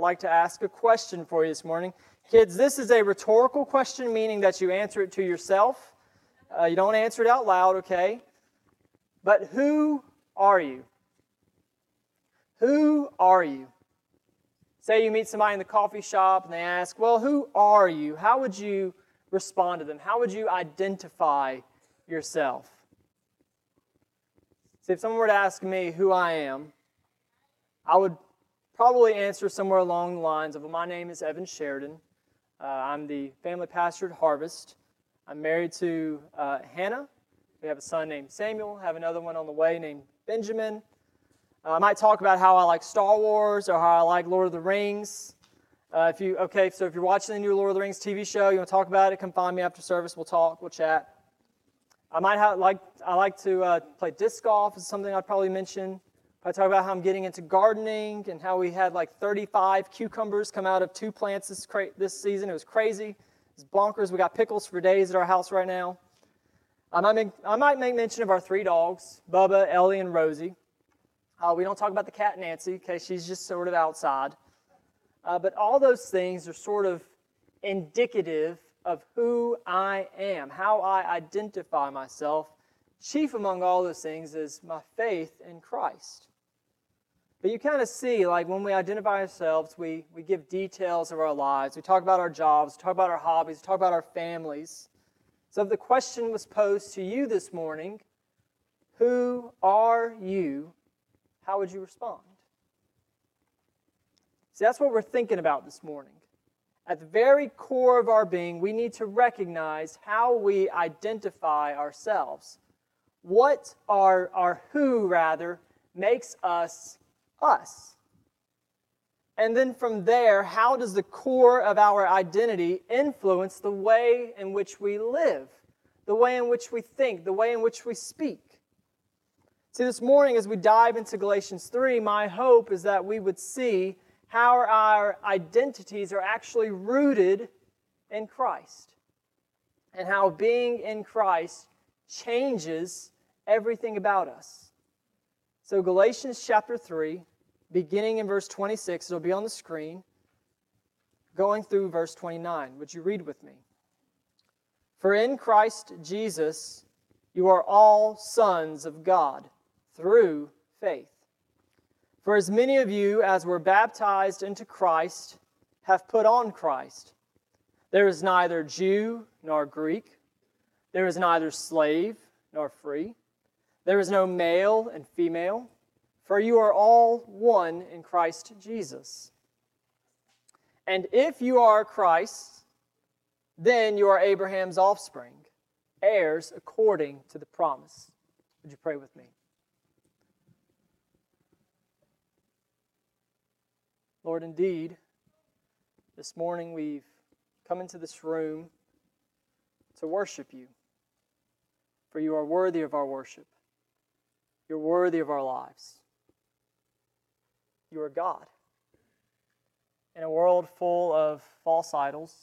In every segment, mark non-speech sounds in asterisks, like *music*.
I'd like to ask a question for you this morning. Kids, this is a rhetorical question, meaning that you answer it to yourself. Uh, you don't answer it out loud, okay? But who are you? Who are you? Say you meet somebody in the coffee shop and they ask, Well, who are you? How would you respond to them? How would you identify yourself? See, if someone were to ask me who I am, I would probably answer somewhere along the lines of, My name is Evan Sheridan. Uh, I'm the family pastor at Harvest. I'm married to uh, Hannah. We have a son named Samuel, have another one on the way named Benjamin. Uh, I might talk about how I like Star Wars or how I like Lord of the Rings. Uh, if you okay, so if you're watching the new Lord of the Rings TV show, you want to talk about it, come find me after service. We'll talk, we'll chat. I might have like I like to uh, play disc golf. Is something I'd probably mention. I talk about how I'm getting into gardening and how we had like 35 cucumbers come out of two plants this cra- this season. It was crazy. It's bonkers. We got pickles for days at our house right now. I might make, I might make mention of our three dogs, Bubba, Ellie, and Rosie. Uh, we don't talk about the cat Nancy, okay? She's just sort of outside. Uh, but all those things are sort of indicative of who I am, how I identify myself. Chief among all those things is my faith in Christ. But you kind of see, like when we identify ourselves, we, we give details of our lives. We talk about our jobs, talk about our hobbies, talk about our families. So if the question was posed to you this morning, who are you? how would you respond? See, that's what we're thinking about this morning. At the very core of our being, we need to recognize how we identify ourselves. What our, our who, rather, makes us us. And then from there, how does the core of our identity influence the way in which we live, the way in which we think, the way in which we speak? See, this morning, as we dive into Galatians 3, my hope is that we would see how our identities are actually rooted in Christ and how being in Christ changes everything about us. So, Galatians chapter 3, beginning in verse 26, it'll be on the screen, going through verse 29. Would you read with me? For in Christ Jesus, you are all sons of God through faith. For as many of you as were baptized into Christ have put on Christ. There is neither Jew nor Greek, there is neither slave nor free, there is no male and female, for you are all one in Christ Jesus. And if you are Christ, then you are Abraham's offspring, heirs according to the promise. Would you pray with me? Lord, indeed, this morning we've come into this room to worship you, for you are worthy of our worship. You're worthy of our lives. You are God. In a world full of false idols,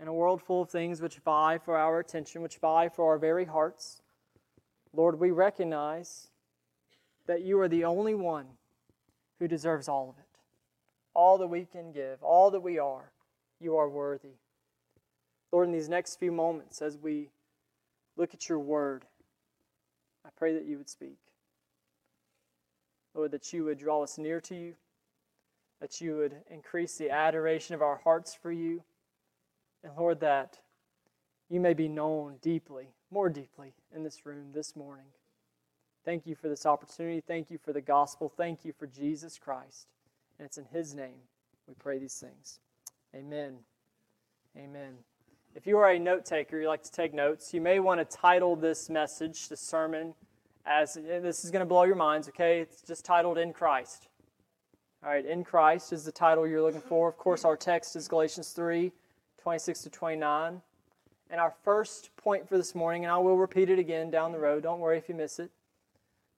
in a world full of things which vie for our attention, which vie for our very hearts, Lord, we recognize that you are the only one who deserves all of it all that we can give, all that we are, you are worthy. Lord, in these next few moments, as we look at your word, I pray that you would speak. Lord, that you would draw us near to you, that you would increase the adoration of our hearts for you, and Lord, that you may be known deeply, more deeply, in this room this morning. Thank you for this opportunity. Thank you for the gospel. Thank you for Jesus Christ. And it's in His name we pray these things. Amen. Amen. If you are a note taker, you like to take notes, you may want to title this message, the sermon, as eh, this is going to blow your minds, okay? It's just titled In Christ. All right, In Christ is the title you're looking for. Of course, our text is Galatians 3 26 to 29. And our first point for this morning, and I will repeat it again down the road, don't worry if you miss it.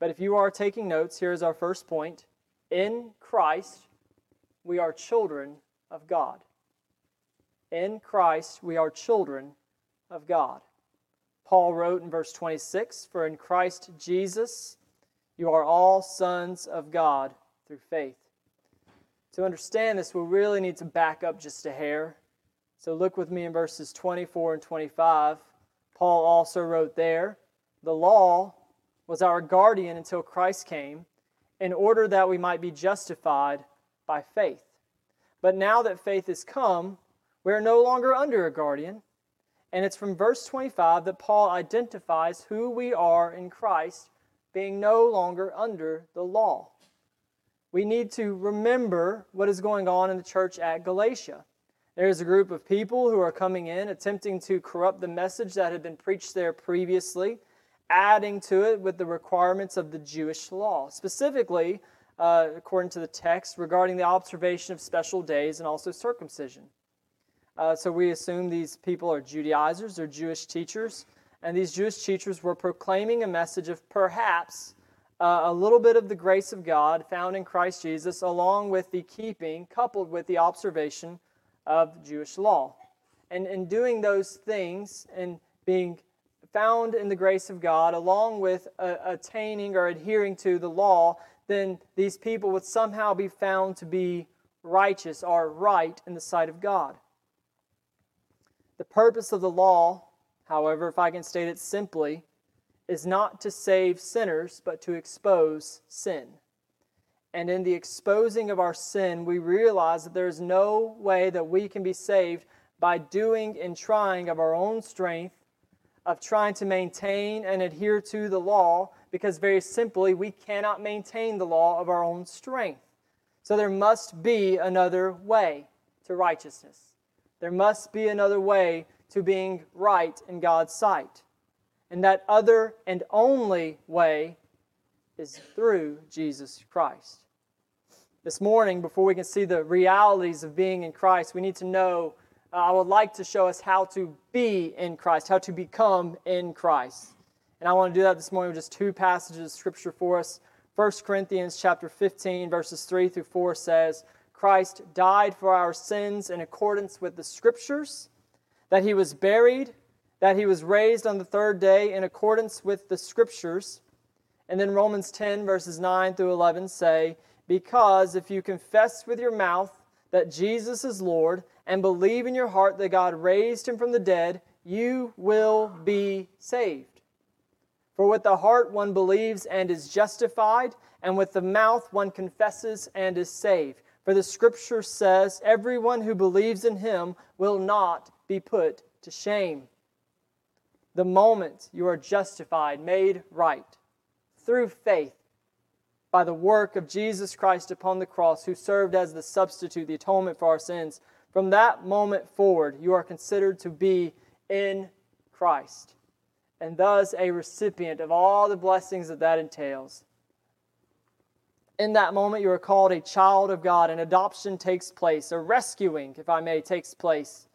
But if you are taking notes, here is our first point in Christ, we are children of God. In Christ, we are children of God. Paul wrote in verse 26 For in Christ Jesus, you are all sons of God through faith. To understand this, we really need to back up just a hair. So look with me in verses 24 and 25. Paul also wrote there The law was our guardian until Christ came, in order that we might be justified by faith. But now that faith has come, we are no longer under a guardian. And it's from verse 25 that Paul identifies who we are in Christ, being no longer under the law. We need to remember what is going on in the church at Galatia. There's a group of people who are coming in, attempting to corrupt the message that had been preached there previously, adding to it with the requirements of the Jewish law. Specifically, uh, according to the text, regarding the observation of special days and also circumcision. Uh, so we assume these people are Judaizers, they're Jewish teachers, and these Jewish teachers were proclaiming a message of perhaps uh, a little bit of the grace of God found in Christ Jesus, along with the keeping, coupled with the observation of Jewish law. And in doing those things and being found in the grace of God, along with uh, attaining or adhering to the law, then these people would somehow be found to be righteous or right in the sight of God. The purpose of the law, however, if I can state it simply, is not to save sinners, but to expose sin. And in the exposing of our sin, we realize that there is no way that we can be saved by doing and trying of our own strength, of trying to maintain and adhere to the law, because very simply, we cannot maintain the law of our own strength. So there must be another way to righteousness. There must be another way to being right in God's sight. And that other and only way is through Jesus Christ. This morning, before we can see the realities of being in Christ, we need to know. Uh, I would like to show us how to be in Christ, how to become in Christ. And I want to do that this morning with just two passages of Scripture for us. 1 Corinthians chapter 15, verses 3 through 4 says, Christ died for our sins in accordance with the Scriptures, that he was buried, that he was raised on the third day in accordance with the Scriptures. And then Romans 10, verses 9 through 11 say, Because if you confess with your mouth that Jesus is Lord and believe in your heart that God raised him from the dead, you will be saved. For with the heart one believes and is justified, and with the mouth one confesses and is saved. For the scripture says, Everyone who believes in him will not be put to shame. The moment you are justified, made right, through faith, by the work of Jesus Christ upon the cross, who served as the substitute, the atonement for our sins, from that moment forward, you are considered to be in Christ, and thus a recipient of all the blessings that that entails in that moment, you are called a child of God, and adoption takes place, a rescuing, if I may, takes place.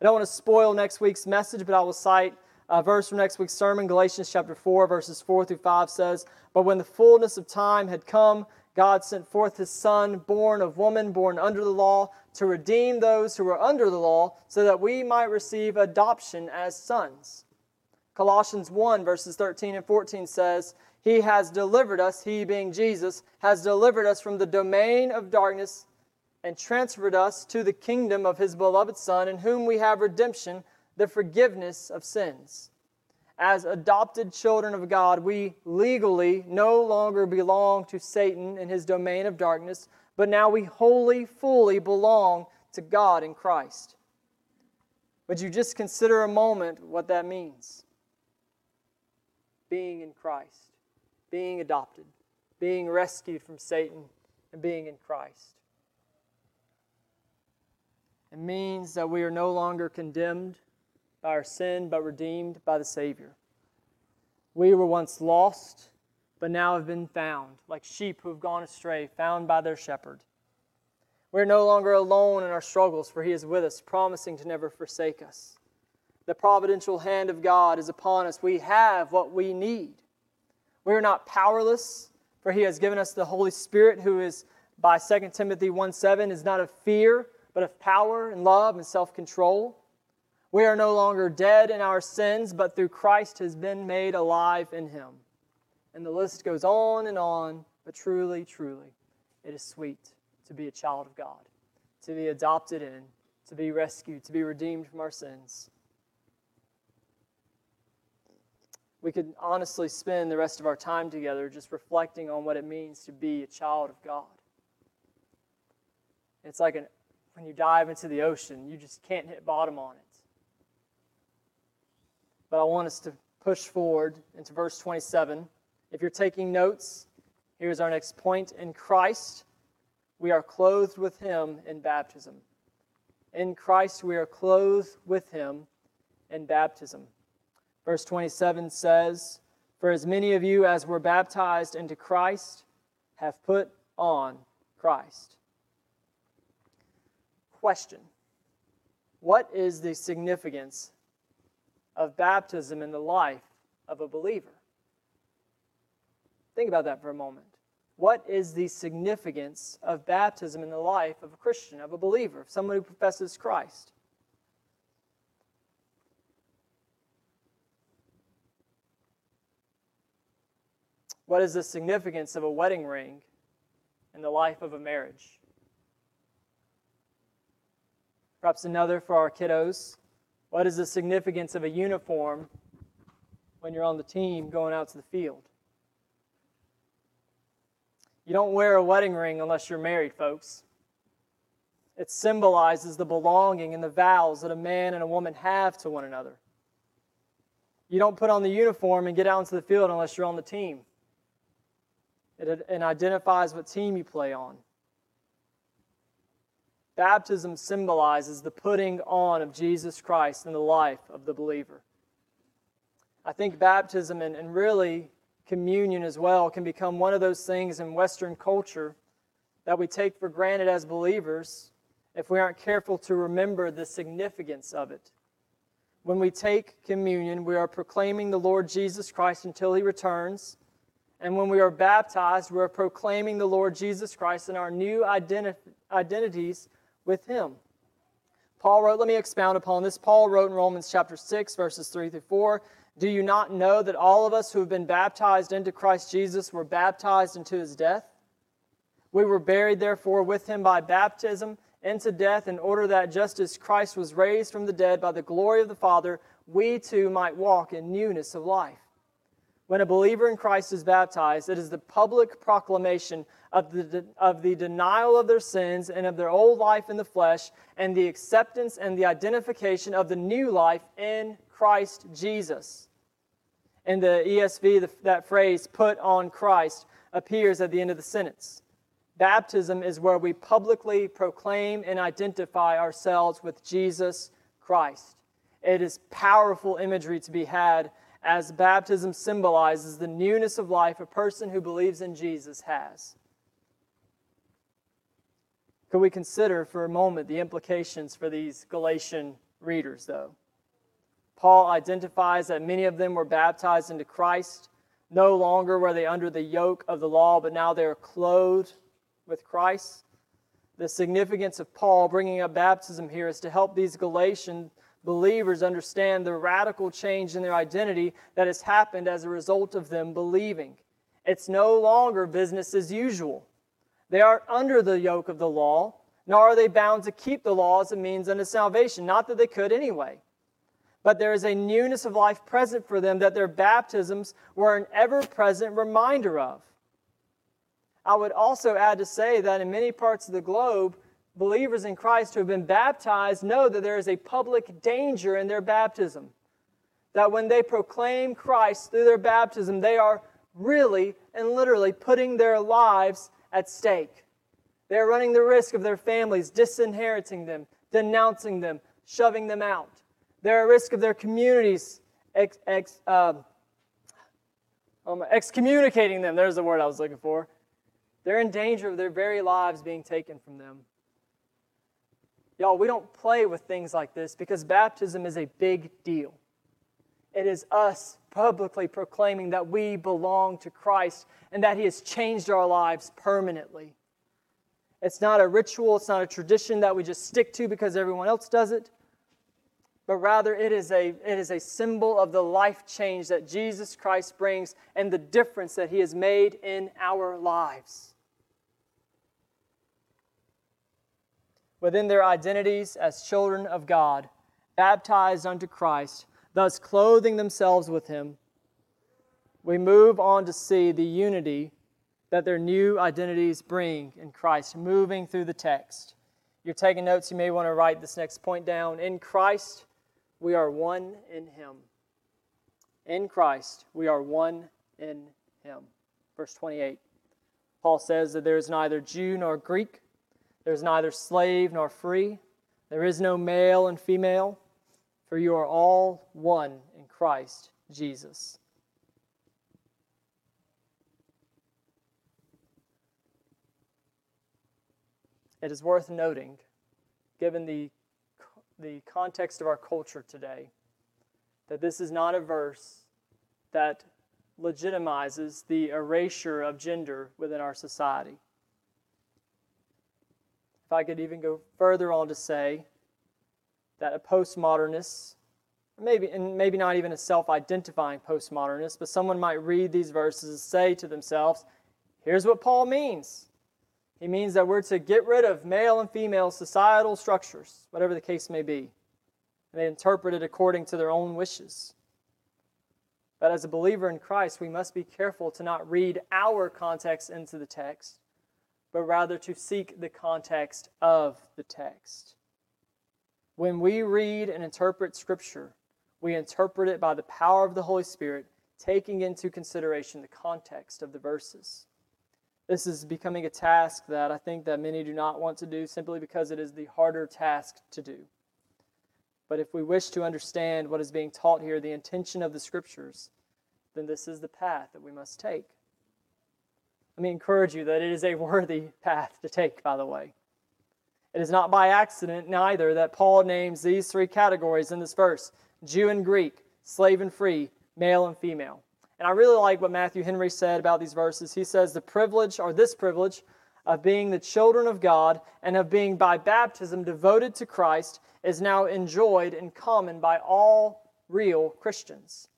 I don't want to spoil next week's message, but I will cite a verse from next week's sermon. Galatians chapter 4, verses 4 through 5 says, But when the fullness of time had come, God sent forth his Son, born of woman, born under the law, to redeem those who were under the law, so that we might receive adoption as sons. Colossians 1, verses 13 and 14 says, he has delivered us, He being Jesus, has delivered us from the domain of darkness and transferred us to the kingdom of His beloved Son, in whom we have redemption, the forgiveness of sins. As adopted children of God, we legally no longer belong to Satan in his domain of darkness, but now we wholly, fully belong to God in Christ. Would you just consider a moment what that means? Being in Christ being adopted, being rescued from Satan, and being in Christ. It means that we are no longer condemned by our sin, but redeemed by the Savior. We were once lost, but now have been found, like sheep who have gone astray, found by their shepherd. We're no longer alone in our struggles, for He is with us, promising to never forsake us. The providential hand of God is upon us. We have what we need. We are not powerless, for he has given us the Holy Spirit, who is, by 2 Timothy 1 7, is not of fear, but of power and love and self control. We are no longer dead in our sins, but through Christ has been made alive in him. And the list goes on and on, but truly, truly, it is sweet. to be a child of God, to be adopted in, to be rescued, to be redeemed from our sins. We could honestly spend the rest of our time together just reflecting on what it means to be a child of God. It's like an, when you dive into the ocean, you just can't hit bottom on it. But I want us to push forward into verse 27. If you're taking notes, here's our next point. In Christ, we are clothed with Him in baptism. In Christ, we are clothed with Him in baptism. Verse 27 says, For as many of you as were baptized into Christ have put on Christ. Question What is the significance of baptism in the life of a believer? Think about that for a moment. What is the significance of baptism in the life of a Christian, of a believer, of someone who professes Christ? What is the significance of a wedding ring in the life of a marriage? Perhaps another for our kiddos. What is the significance of a uniform when you're on the team going out to the field? You don't wear a wedding ring unless you're married, folks. It symbolizes the belonging and the vows that a man and a woman have to one another. You don't put on the uniform and get out into the field unless you're on the team. It, it identifies what team you play on. Baptism symbolizes the putting on of Jesus Christ in the life of the believer. I think baptism and, and really communion as well can become one of those things in Western culture that we take for granted as believers if we aren't careful to remember the significance of it. When we take communion, we are proclaiming the Lord Jesus Christ until he returns. And when we are baptized, we are proclaiming the Lord Jesus Christ and our new identi- identities with him. Paul wrote, let me expound upon this. Paul wrote in Romans chapter 6, verses 3 through 4 Do you not know that all of us who have been baptized into Christ Jesus were baptized into his death? We were buried, therefore, with him by baptism into death, in order that just as Christ was raised from the dead by the glory of the Father, we too might walk in newness of life. When a believer in Christ is baptized, it is the public proclamation of the, of the denial of their sins and of their old life in the flesh, and the acceptance and the identification of the new life in Christ Jesus. In the ESV, the, that phrase, put on Christ, appears at the end of the sentence. Baptism is where we publicly proclaim and identify ourselves with Jesus Christ. It is powerful imagery to be had as baptism symbolizes the newness of life a person who believes in Jesus has. Could we consider for a moment the implications for these Galatian readers, though? Paul identifies that many of them were baptized into Christ. No longer were they under the yoke of the law, but now they are clothed with Christ. The significance of Paul bringing up baptism here is to help these Galatian believers understand the radical change in their identity that has happened as a result of them believing. It's no longer business as usual. They aren't under the yoke of the law, nor are they bound to keep the law as a means unto salvation. Not that they could anyway. But there is a newness of life present for them that their baptisms were an ever present reminder of. I would also add to say that in many parts of the globe, believers in Christ who have been baptized know that there is a public danger in their baptism. That when they proclaim Christ through their baptism, they are really and literally putting their lives at stake. They are running the risk of their families disinheriting them, denouncing them, shoving them out. They're at risk of their communities ex, ex, uh, um, excommunicating them. There's the word I was looking for. They're in danger of their very lives being taken from them. Y'all, we don't play with things like this because baptism is a big deal. It is us publicly proclaiming that we belong to Christ and that He has changed our lives permanently. It's not a ritual, it's not a tradition that we just stick to because everyone else does it, but rather it is a, it is a symbol of the life change that Jesus Christ brings and the difference that He has made in our lives. Within their identities as children of God, baptized unto Christ, thus clothing themselves with Him, we move on to see the unity that their new identities bring in Christ, moving through the text. You're taking notes, you may want to write this next point down. In Christ, we are one in Him. In Christ, we are one in Him. Verse 28. Paul says that there is neither Jew nor Greek, there is neither slave nor free, there is no male and female, for you are all one in Christ Jesus. It is worth noting, given the, the context of our culture today, that this is not a verse that legitimizes the erasure of gender within our society. I could even go further on to say that a postmodernist, maybe and maybe not even a self-identifying postmodernist, but someone might read these verses and say to themselves, here's what Paul means. He means that we're to get rid of male and female societal structures, whatever the case may be. And they interpret it according to their own wishes. But as a believer in Christ, we must be careful to not read our context into the text, but rather to seek the context of the text. When we read and interpret Scripture, we interpret it by the power of the Holy Spirit, taking into consideration the context of the verses. This is becoming a task that I think that many do not want to do simply because it is the harder task to do. But if we wish to understand what is being taught here, the intention of the scriptures, then this is the path that we must take. Let me encourage you that it is a *laughs* worthy path to take, by the way. It is not by accident, neither, that Paul names these three categories in this verse Jew and Greek, slave and free, male and female. And I really like what Matthew Henry said about these verses. He says, The privilege, or this privilege, of being the children of God and of being by baptism devoted to Christ is now enjoyed in common by all real Christians.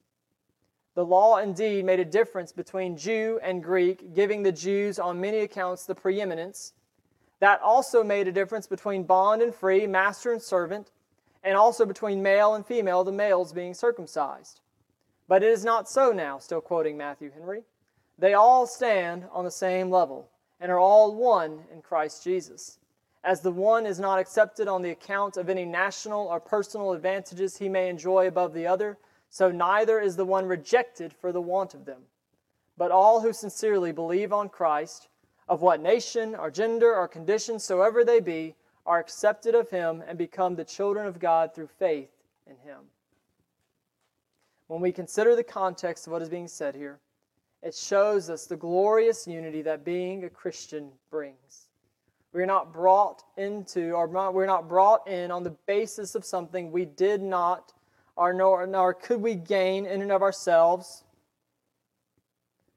The law indeed made a difference between Jew and Greek, giving the Jews on many accounts the preeminence. That also made a difference between bond and free, master and servant, and also between male and female, the males being circumcised. But it is not so now, still quoting Matthew Henry. They all stand on the same level and are all one in Christ Jesus. As the one is not accepted on the account of any national or personal advantages he may enjoy above the other, so neither is the one rejected for the want of them. But all who sincerely believe on Christ, of what nation or gender or condition soever they be, are accepted of him and become the children of God through faith in him. When we consider the context of what is being said here, it shows us the glorious unity that being a Christian brings. We're not brought into, or we're not brought in on the basis of something we did not, or nor, nor could we gain in and of ourselves,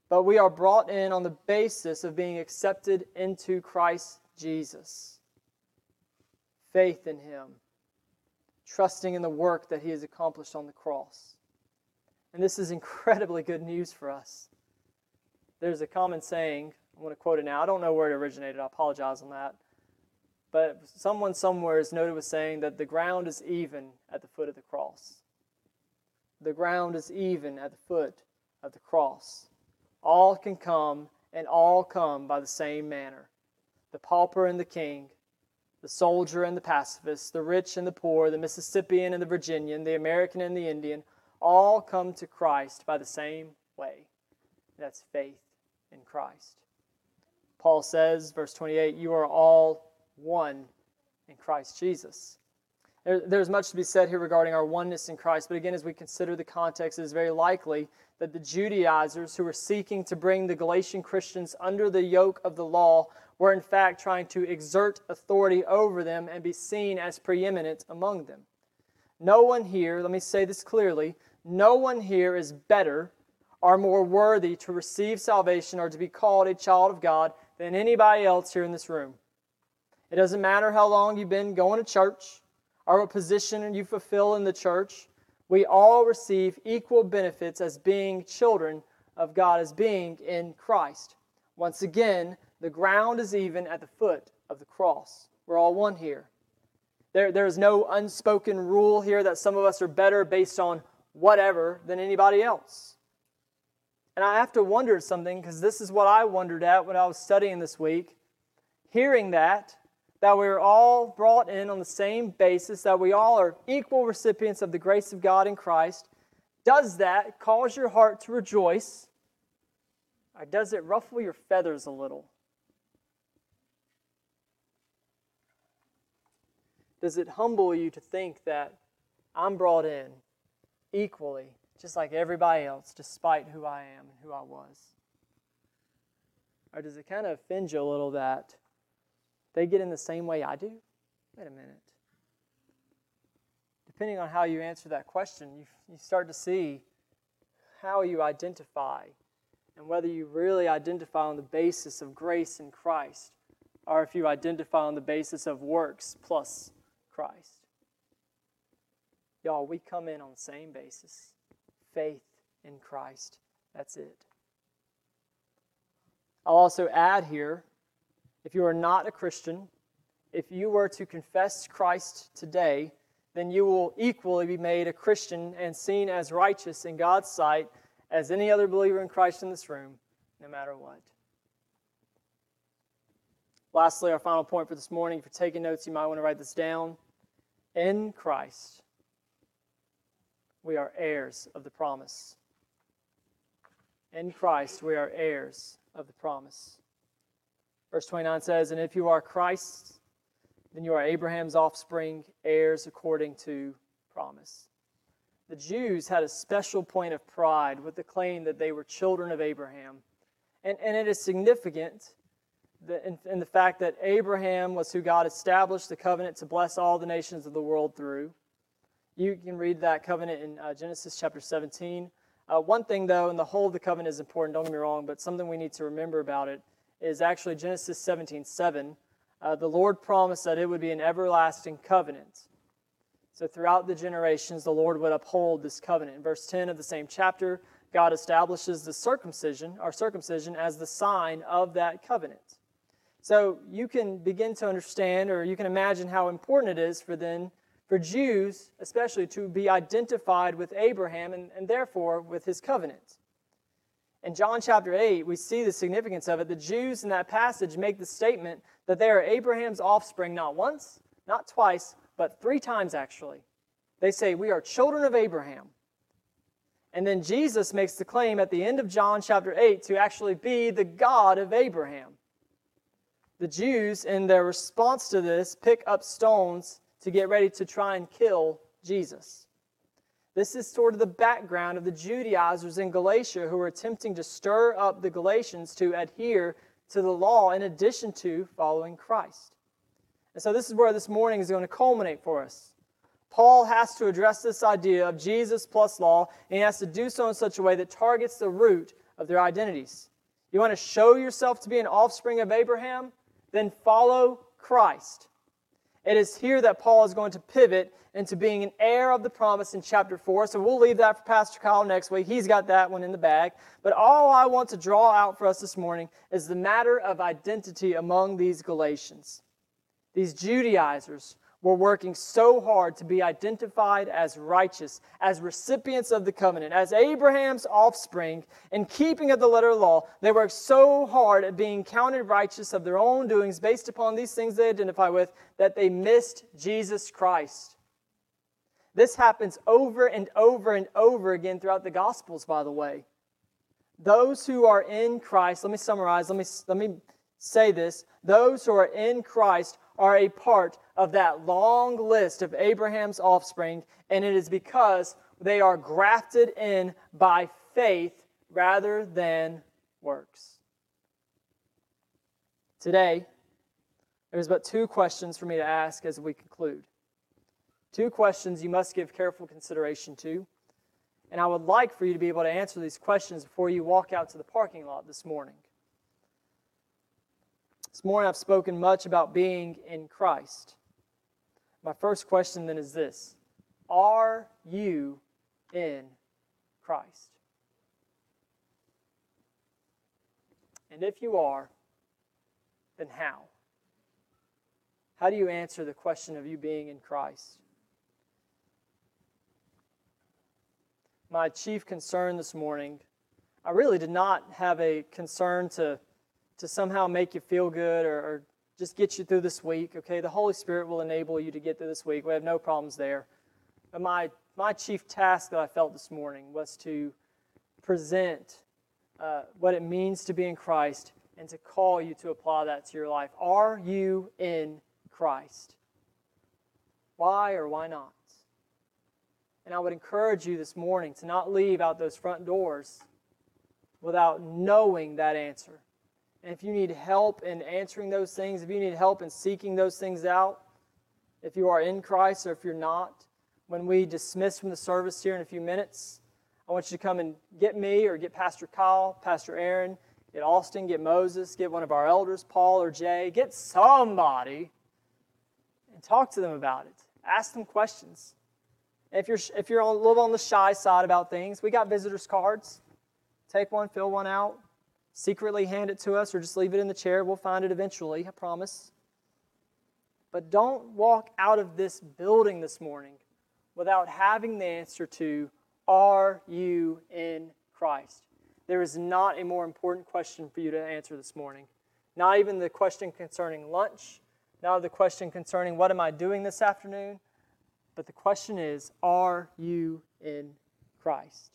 but we are brought in on the basis of being accepted into Christ Jesus. Faith in Him, trusting in the work that He has accomplished on the cross. And this is incredibly good news for us. There's a common saying, I'm going to quote it now. I don't know where it originated, I apologize on that. But someone somewhere is noted with saying that the ground is even at the foot of the cross. The ground is even at the foot of the cross. All can come, and all come by the same manner the pauper and the king, the soldier and the pacifist, the rich and the poor, the Mississippian and the Virginian, the American and the Indian all come to Christ by the same way. That's faith in Christ. Paul says, verse 28, you are all one in Christ Jesus. There, there's much to be said here regarding our oneness in Christ, but again, as we consider the context, it is very likely that the Judaizers who were seeking to bring the Galatian Christians under the yoke of the law were in fact trying to exert authority over them and be seen as preeminent among them. No one here, let me say this clearly, no one here is better or more worthy to receive salvation or to be called a child of God than anybody else here in this room. It doesn't matter how long you've been going to church or what position you fulfill in the church. We all receive equal benefits as being children of God, as being in Christ. Once again, the ground is even at the foot of the cross. We're all one here. There, there's no unspoken rule here that some of us are better based on whatever than anybody else. And I have to wonder something because this is what I wondered at when I was studying this week. Hearing that, that we are all brought in on the same basis, that we all are equal recipients of the grace of God in Christ, does that cause your heart to rejoice? Or does it ruffle your feathers a little? Does it humble you to think that I'm brought in equally, just like everybody else, despite who I am and who I was? Or does it kind of offend you a little that they get in the same way I do? Wait a minute. Depending on how you answer that question, you, you start to see how you identify and whether you really identify on the basis of grace in Christ or if you identify on the basis of works plus Christ. Y'all, we come in on the same basis faith in Christ. That's it. I'll also add here if you are not a Christian, if you were to confess Christ today, then you will equally be made a Christian and seen as righteous in God's sight as any other believer in Christ in this room, no matter what. Lastly, our final point for this morning, if you're taking notes, you might want to write this down. In Christ, we are heirs of the promise. In Christ, we are heirs of the promise. Verse 29 says, And if you are Christ's, then you are Abraham's offspring, heirs according to promise. The Jews had a special point of pride with the claim that they were children of Abraham. And, and it is significant that in, in the fact that Abraham was who God established the covenant to bless all the nations of the world through. You can read that covenant in uh, Genesis chapter 17. Uh, one thing, though, and the whole of the covenant is important, don't get me wrong, but something we need to remember about it is actually Genesis 17 7. Uh, the Lord promised that it would be an everlasting covenant. So throughout the generations, the Lord would uphold this covenant. In verse 10 of the same chapter, God establishes the circumcision, our circumcision, as the sign of that covenant. So you can begin to understand, or you can imagine how important it is for then for Jews, especially, to be identified with Abraham and, and therefore with his covenant. In John chapter 8, we see the significance of it. The Jews in that passage make the statement that they are Abraham's offspring not once, not twice, but three times actually. They say, We are children of Abraham. And then Jesus makes the claim at the end of John chapter 8 to actually be the God of Abraham. The Jews, in their response to this, pick up stones to get ready to try and kill Jesus. This is sort of the background of the Judaizers in Galatia who are attempting to stir up the Galatians to adhere to the law in addition to following Christ. And so, this is where this morning is going to culminate for us. Paul has to address this idea of Jesus plus law, and he has to do so in such a way that targets the root of their identities. You want to show yourself to be an offspring of Abraham? Then follow Christ. It is here that Paul is going to pivot into being an heir of the promise in chapter 4. So we'll leave that for Pastor Kyle next week. He's got that one in the bag. But all I want to draw out for us this morning is the matter of identity among these Galatians. These Judaizers were working so hard to be identified as righteous, as recipients of the covenant, as Abraham's offspring, in keeping of the letter of the law. They worked so hard at being counted righteous of their own doings based upon these things they identify with that they missed Jesus Christ. This happens over and over and over again throughout the Gospels, by the way. Those who are in Christ, let me summarize, let me, let me say this. Those who are in Christ are a part of that long list of Abraham's offspring, and it is because they are grafted in by faith rather than works. Today, there's but two questions for me to ask as we conclude. Two questions you must give careful consideration to. And I would like for you to be able to answer these questions before you walk out to the parking lot this morning. This morning I've spoken much about being in Christ. My first question then is this Are you in Christ? And if you are, then how? How do you answer the question of you being in Christ? My chief concern this morning, I really did not have a concern to, to somehow make you feel good or, or just get you through this week. Okay, the Holy Spirit will enable you to get through this week. We have no problems there. But my, my chief task that I felt this morning was to present uh, what it means to be in Christ and to call you to apply that to your life. Are you in Christ? Why or why not? And I would encourage you this morning to not leave out those front doors without knowing that answer. And if you need help in answering those things, if you need help in seeking those things out, if you are in Christ or if you're not, when we dismiss from the service here in a few minutes, I want you to come and get me or get Pastor Kyle, Pastor Aaron, get Austin, get Moses, get one of our elders, Paul or Jay, get somebody and talk to them about it. Ask them questions. If you're, if you're a little on the shy side about things, we got visitors' cards. Take one, fill one out, secretly hand it to us, or just leave it in the chair. We'll find it eventually, I promise. But don't walk out of this building this morning without having the answer to are you in Christ? There is not a more important question for you to answer this morning. Not even the question concerning lunch, not the question concerning what am I doing this afternoon, but the question is are you in Christ?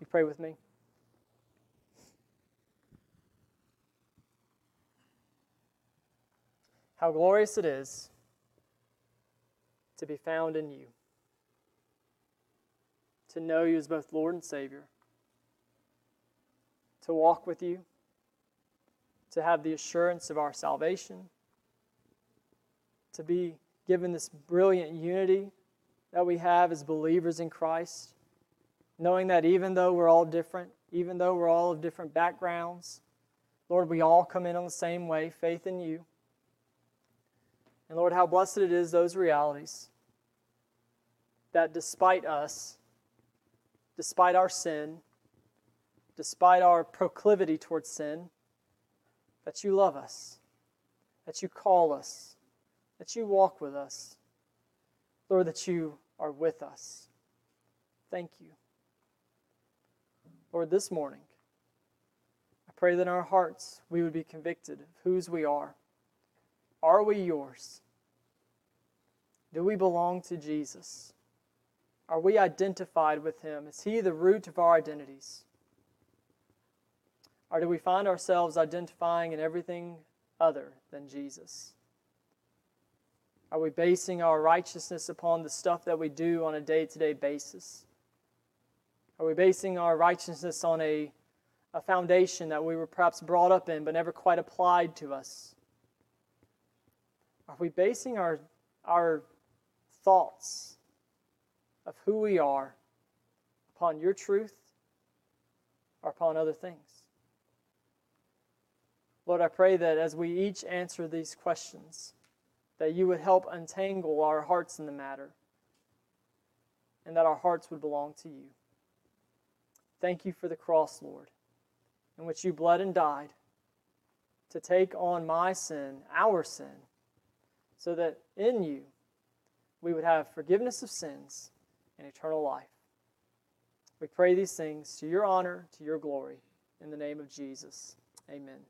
You pray with me. How glorious it is to be found in you to know you as both Lord and Savior, to walk with you, to have the assurance of our salvation, to be given this brilliant unity that we have as believers in Christ, knowing that even though we're all different, even though we're all of different backgrounds, Lord, we all come in on the same way faith in you. And Lord, how blessed it is, those realities, that despite us, despite our sin, despite our proclivity towards sin, that you love us, that you call us, that you walk with us. Lord, that you are with us. Thank you. Lord, this morning, I pray that in our hearts we would be convicted of whose we are. Are we yours? Do we belong to Jesus? Are we identified with Him? Is He the root of our identities? Or do we find ourselves identifying in everything other than Jesus? Are we basing our righteousness upon the stuff that we do on a day to day basis? Are we basing our righteousness on a, a foundation that we were perhaps brought up in but never quite applied to us? Are we basing our, our thoughts of who we are upon your truth or upon other things. Lord, I pray that as we each answer these questions, that you would help untangle our hearts in the matter and that our hearts would belong to you. Thank you for the cross, Lord, in which you bled and died to take on my sin, our sin, so that in you we would have forgiveness of sins and eternal life. We pray these things to your honor, to your glory. In the name of Jesus, amen.